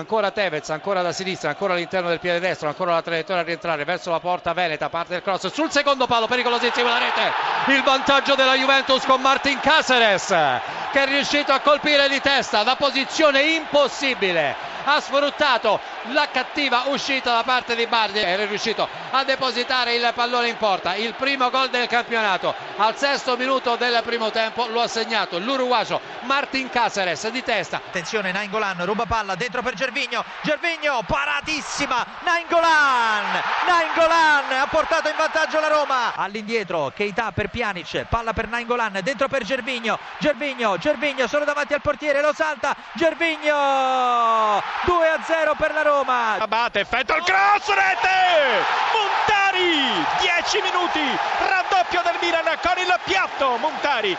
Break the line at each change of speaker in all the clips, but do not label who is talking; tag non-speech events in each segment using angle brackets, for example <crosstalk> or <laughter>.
ancora Tevez, ancora da sinistra, ancora all'interno del piede destro, ancora la traiettoria a rientrare verso la porta Veneta, parte del cross sul secondo palo, pericolosissimo la rete, il vantaggio della Juventus con Martin Caceres che è riuscito a colpire di testa da posizione impossibile ha sfruttato la cattiva uscita da parte di Bardi e è riuscito a depositare il pallone in porta. Il primo gol del campionato. Al sesto minuto del primo tempo lo ha segnato l'uruguayo Martin Caceres di testa.
Attenzione Nainggolan ruba palla dentro per Gervigno. Gervigno paratissima. Nainggolan Nainggolan ha portato in vantaggio la Roma. All'indietro Keita per Pjanic. Palla per Nainggolan dentro per Gervigno. Gervigno Gervigno solo davanti al portiere lo salta. Gervigno 2 a 0 per la Roma.
Abate, effetto il cross, rete! Montari, 10 minuti, raddoppio del Milan con il piatto, Montari.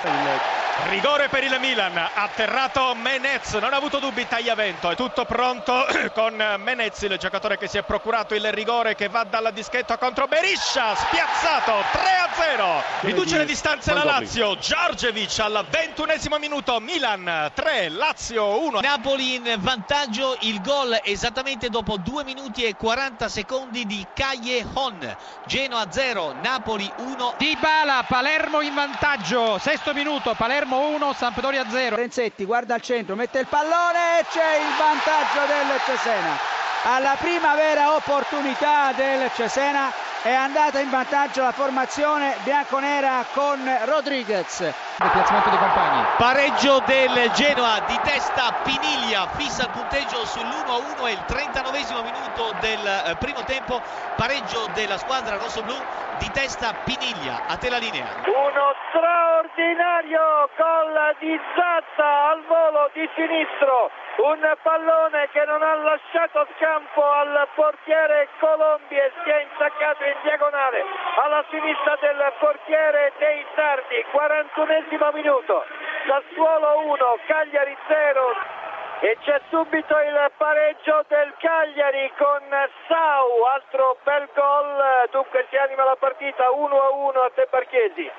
Rigore per il Milan, atterrato Menez, non ha avuto dubbi Tagliavento, è tutto pronto <clears throat> con Menez, il giocatore che si è procurato il rigore che va dalla dischetto contro Beriscia, spiazzato 3-0, riduce le distanze la Lazio, Giorgevic al ventunesimo minuto, Milan 3, Lazio 1.
Napoli in vantaggio, il gol esattamente dopo 2 minuti e 40 secondi di Callejon, Genoa 0, Napoli 1.
Dybala, Palermo in vantaggio, sesto minuto, Palermo 1, Sampdoria 0.
Renzetti guarda al centro, mette il pallone e c'è il vantaggio del Cesena. Alla prima vera opportunità del Cesena è andata in vantaggio la formazione bianconera con Rodriguez.
Il piazzamento dei compagni.
Pareggio del Genoa di testa Piniglia, fissa il punteggio sull'1-1 e il 39 minuto del eh, primo tempo. Pareggio della squadra rossoblù di testa Piniglia. A te la linea.
Uno straordinario gol di Zazza al volo di sinistro. Un pallone che non ha lasciato scampo al portiere Colombi e si è insaccato in diagonale alla sinistra del portiere dei Sardi. 41 minuto. Sassuolo 1, Cagliari 0. E c'è subito il pareggio del Cagliari con Sau, altro bel gol, dunque si anima la partita 1 a 1 a Te Barchesi.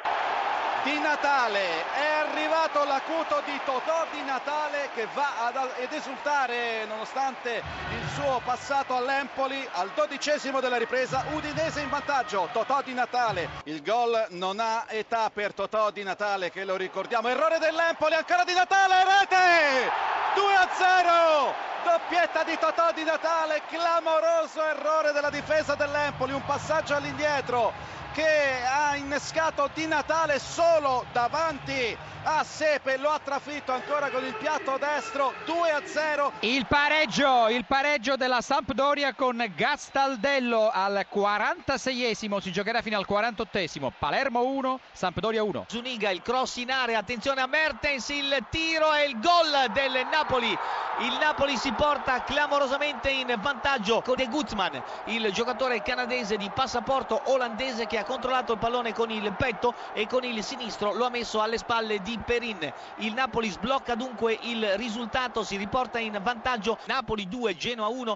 Di Natale è arrivato l'acuto di Totò Di Natale che va ad, ad esultare nonostante il suo passato all'Empoli al dodicesimo della ripresa Udinese in vantaggio. Totò Di Natale il gol non ha età per Totò Di Natale che lo ricordiamo. Errore dell'Empoli ancora Di Natale rete! 2 a 0 the doppietta di Totò Di Natale clamoroso errore della difesa dell'Empoli un passaggio all'indietro che ha innescato Di Natale solo davanti a Sepe, lo ha trafitto ancora con il piatto destro 2 a 0.
Il pareggio, il pareggio della Sampdoria con Gastaldello al 46esimo, si giocherà fino al 48esimo. Palermo 1, Sampdoria 1.
Zuniga il cross in area, attenzione a Mertens, il tiro e il gol del Napoli. Il Napoli si porta clamorosamente in vantaggio con De Guzman, il giocatore canadese di passaporto olandese che ha controllato il pallone con il petto e con il sinistro lo ha messo alle spalle di Perin. Il Napoli sblocca dunque il risultato, si riporta in vantaggio Napoli 2, Genoa 1.